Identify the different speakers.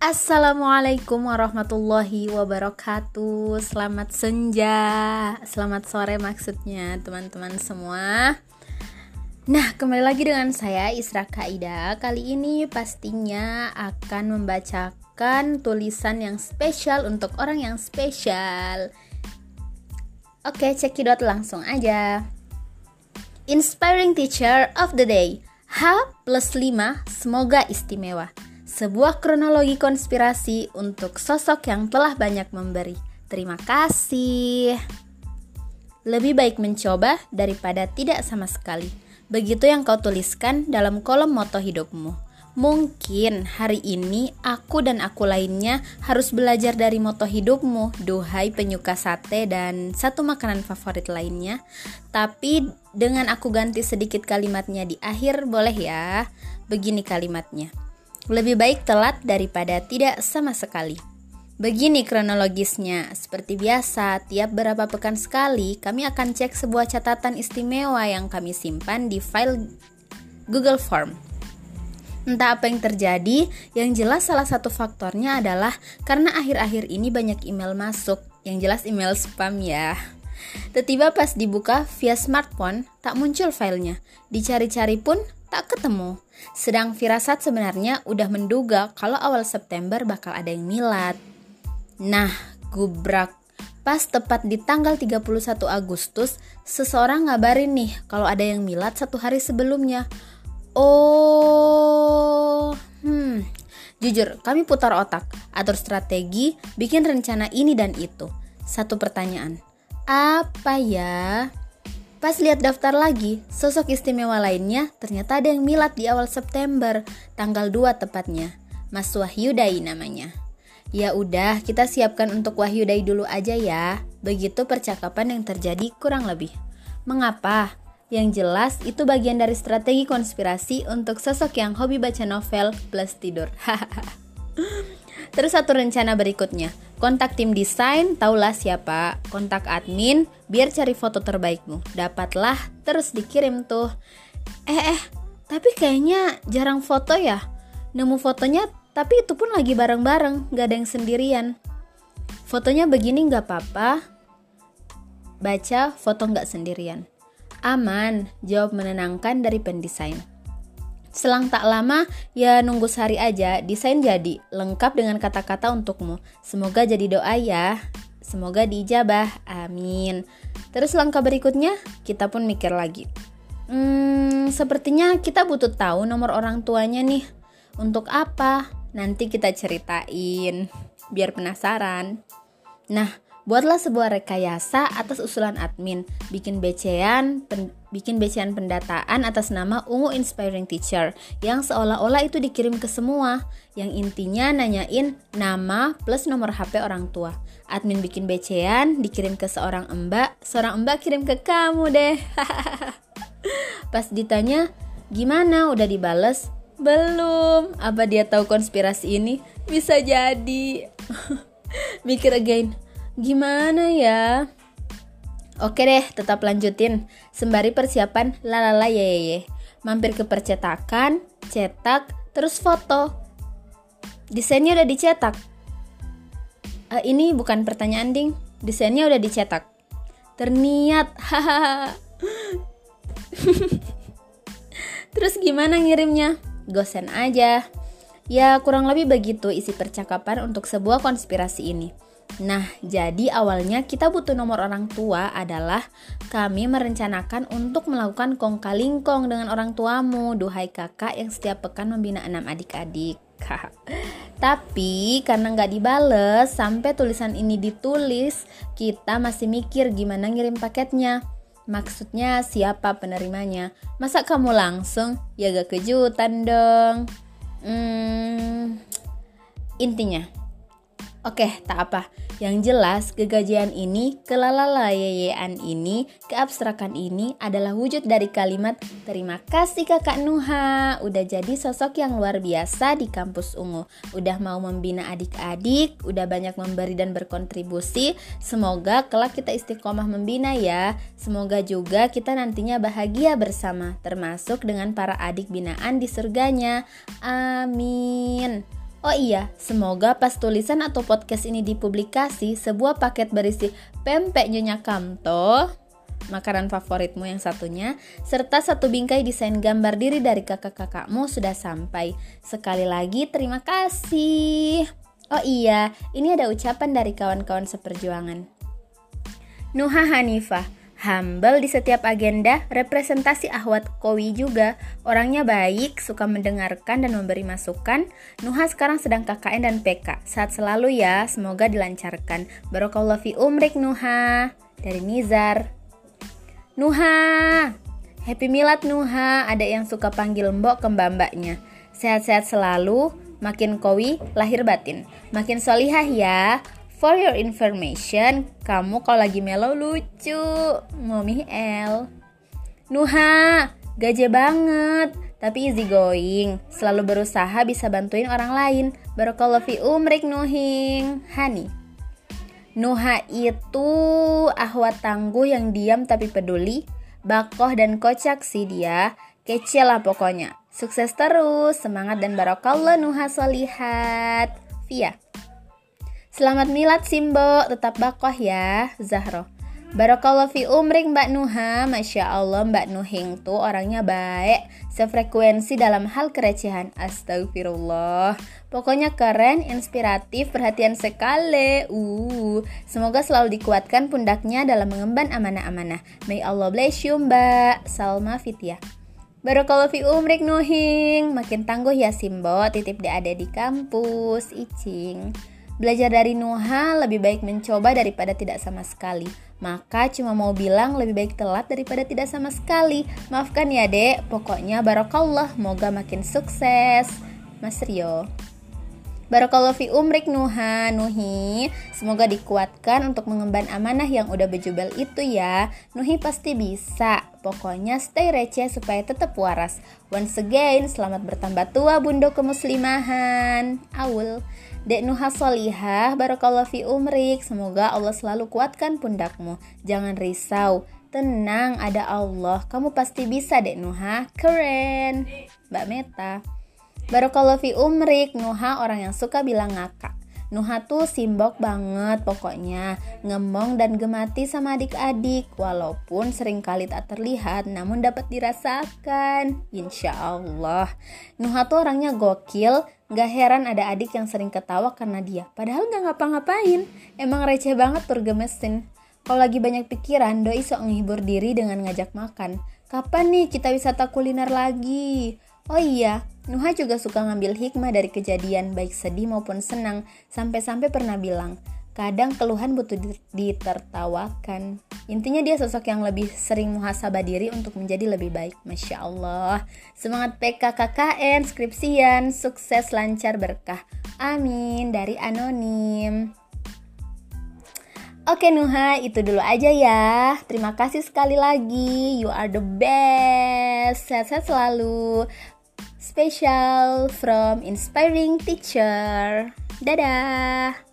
Speaker 1: Assalamualaikum warahmatullahi wabarakatuh. Selamat senja. Selamat sore maksudnya teman-teman semua. Nah kembali lagi dengan saya Isra Kaida. Kali ini pastinya akan membacakan tulisan yang spesial untuk orang yang spesial. Oke cekidot langsung aja. Inspiring Teacher of the Day. H plus 5 semoga istimewa sebuah kronologi konspirasi untuk sosok yang telah banyak memberi. Terima kasih. Lebih baik mencoba daripada tidak sama sekali. Begitu yang kau tuliskan dalam kolom moto hidupmu. Mungkin hari ini aku dan aku lainnya harus belajar dari moto hidupmu, duhai penyuka sate dan satu makanan favorit lainnya. Tapi dengan aku ganti sedikit kalimatnya di akhir, boleh ya? Begini kalimatnya. Lebih baik telat daripada tidak sama sekali. Begini kronologisnya, seperti biasa, tiap berapa pekan sekali kami akan cek sebuah catatan istimewa yang kami simpan di file Google Form. Entah apa yang terjadi, yang jelas salah satu faktornya adalah karena akhir-akhir ini banyak email masuk, yang jelas email spam ya. Tiba-tiba pas dibuka via smartphone, tak muncul filenya. Dicari-cari pun tak ketemu. Sedang firasat sebenarnya udah menduga kalau awal September bakal ada yang milad. Nah, gubrak. Pas tepat di tanggal 31 Agustus, seseorang ngabarin nih kalau ada yang milad satu hari sebelumnya. Oh, hmm. Jujur, kami putar otak, atur strategi, bikin rencana ini dan itu. Satu pertanyaan. Apa ya? Pas lihat daftar lagi, sosok istimewa lainnya ternyata ada yang milad di awal September, tanggal 2 tepatnya. Mas Wahyudai namanya. Ya udah, kita siapkan untuk Wahyudai dulu aja ya. Begitu percakapan yang terjadi kurang lebih. Mengapa? Yang jelas itu bagian dari strategi konspirasi untuk sosok yang hobi baca novel plus tidur. Terus satu rencana berikutnya, kontak tim desain, taulah siapa, kontak admin, biar cari foto terbaikmu. Dapatlah, terus dikirim tuh. Eh eh, tapi kayaknya jarang foto ya. Nemu fotonya, tapi itu pun lagi bareng-bareng, gak ada yang sendirian. Fotonya begini gak apa-apa. Baca foto gak sendirian. Aman, jawab menenangkan dari pendesain. Selang tak lama, ya nunggu sehari aja, desain jadi, lengkap dengan kata-kata untukmu. Semoga jadi doa ya. Semoga diijabah, amin. Terus langkah berikutnya, kita pun mikir lagi. Hmm, sepertinya kita butuh tahu nomor orang tuanya nih. Untuk apa? Nanti kita ceritain, biar penasaran. Nah, Buatlah sebuah rekayasa atas usulan admin, bikin becean, pen, bikin becean pendataan atas nama Ungu Inspiring Teacher yang seolah-olah itu dikirim ke semua, yang intinya nanyain nama plus nomor HP orang tua. Admin bikin becean, dikirim ke seorang mbak, seorang mbak kirim ke kamu deh. Pas ditanya, gimana udah dibales? Belum. Apa dia tahu konspirasi ini? Bisa jadi. Mikir again Gimana ya? Oke deh, tetap lanjutin. Sembari persiapan lalala ye ye ye. Mampir ke percetakan, cetak, terus foto. Desainnya udah dicetak. Uh, ini bukan pertanyaan ding. Desainnya udah dicetak. Terniat. Hahaha. terus gimana ngirimnya? Gosen aja. Ya, kurang lebih begitu isi percakapan untuk sebuah konspirasi ini. Nah, jadi awalnya kita butuh nomor orang tua adalah kami merencanakan untuk melakukan kong kalingkong dengan orang tuamu, duhai kakak yang setiap pekan membina enam adik-adik. Tapi karena nggak dibales sampai tulisan ini ditulis, kita masih mikir gimana ngirim paketnya. Maksudnya siapa penerimanya? Masa kamu langsung? Ya gak kejutan dong. Hmm, intinya, Oke, tak apa. Yang jelas, kegajian ini, kelalalayean ini, keabstrakan ini adalah wujud dari kalimat Terima kasih kakak Nuha, udah jadi sosok yang luar biasa di kampus Ungu. Udah mau membina adik-adik, udah banyak memberi dan berkontribusi. Semoga kelak kita istiqomah membina ya. Semoga juga kita nantinya bahagia bersama, termasuk dengan para adik binaan di surganya. Amin. Oh iya, semoga pas tulisan atau podcast ini dipublikasi, sebuah paket berisi pempek Nyonya Kamto, makanan favoritmu yang satunya, serta satu bingkai desain gambar diri dari kakak-kakakmu sudah sampai. Sekali lagi terima kasih. Oh iya, ini ada ucapan dari kawan-kawan seperjuangan. Nuha Hanifah, humble di setiap agenda, representasi Ahwat Kowi juga. Orangnya baik, suka mendengarkan dan memberi masukan. Nuha sekarang sedang KKN dan PK. Saat selalu ya, semoga dilancarkan. Barokallah fi umrik Nuha. Dari Nizar. Nuha, Happy Milad Nuha. Ada yang suka panggil mbok ke mbak-mbaknya. Sehat-sehat selalu, makin kowi, lahir batin. Makin solihah ya. For your information, kamu kalau lagi melo lucu. Mami L. Nuha, gaje banget. Tapi easy going, selalu berusaha bisa bantuin orang lain. Barakallahu fi umrik Nuhing. Hani. Nuha itu ahwat tangguh yang diam tapi peduli. Bakoh dan kocak sih dia. Kecil lah pokoknya. Sukses terus, semangat dan barokallah Nuha solihat. Via. Selamat milad Simbo, tetap bakoh ya, Zahro. Barakallah fi umrik Mbak Nuha. Masya Allah Mbak Nuhing tuh orangnya baik. Sefrekuensi dalam hal kerecehan. Astagfirullah Pokoknya keren, inspiratif, perhatian sekali. Uh, Semoga selalu dikuatkan pundaknya dalam mengemban amanah-amanah. May Allah bless you Mbak Salma Fitya Barakallah fi umrik Nuhing. Makin tangguh ya Simbo. Titip di ada di kampus. Icing Belajar dari Nuha lebih baik mencoba daripada tidak sama sekali. Maka cuma mau bilang lebih baik telat daripada tidak sama sekali. Maafkan ya dek, pokoknya barokallah, moga makin sukses. Mas Rio. Barakallahu fi umrik Nuha Nuhi. Semoga dikuatkan untuk mengemban amanah yang udah bejubel itu ya. Nuhi pasti bisa. Pokoknya stay receh supaya tetap waras. Once again, selamat bertambah tua bundo kemuslimahan. Awul. Dek Nuha Solihah, Barakallahu fi umrik Semoga Allah selalu kuatkan pundakmu. Jangan risau. Tenang, ada Allah. Kamu pasti bisa Dek Nuha. Keren. Mbak Meta Barokallahu fi umrik, Nuha orang yang suka bilang ngakak. Nuha tuh simbok banget pokoknya. Ngemong dan gemati sama adik-adik Walaupun sering kali tak terlihat namun dapat dirasakan. Insya Allah. Nuha tuh orangnya gokil Gak heran ada adik yang sering ketawa karena dia. Padahal gak ngapa-ngapain. Emang receh banget turgemesin Kalau lagi banyak pikiran, doi sok menghibur diri dengan ngajak makan. Kapan nih kita wisata kuliner lagi? Oh iya, Nuha juga suka ngambil hikmah dari kejadian baik sedih maupun senang, sampai-sampai pernah bilang, kadang keluhan butuh ditertawakan. Intinya dia sosok yang lebih sering muhasabah diri untuk menjadi lebih baik. Masya Allah. Semangat PK KKN, skripsian, sukses lancar berkah. Amin. Dari Anonim. Oke Nuha, itu dulu aja ya. Terima kasih sekali lagi. You are the best. Sehat-sehat selalu. Special from Inspiring Teacher. Dadah.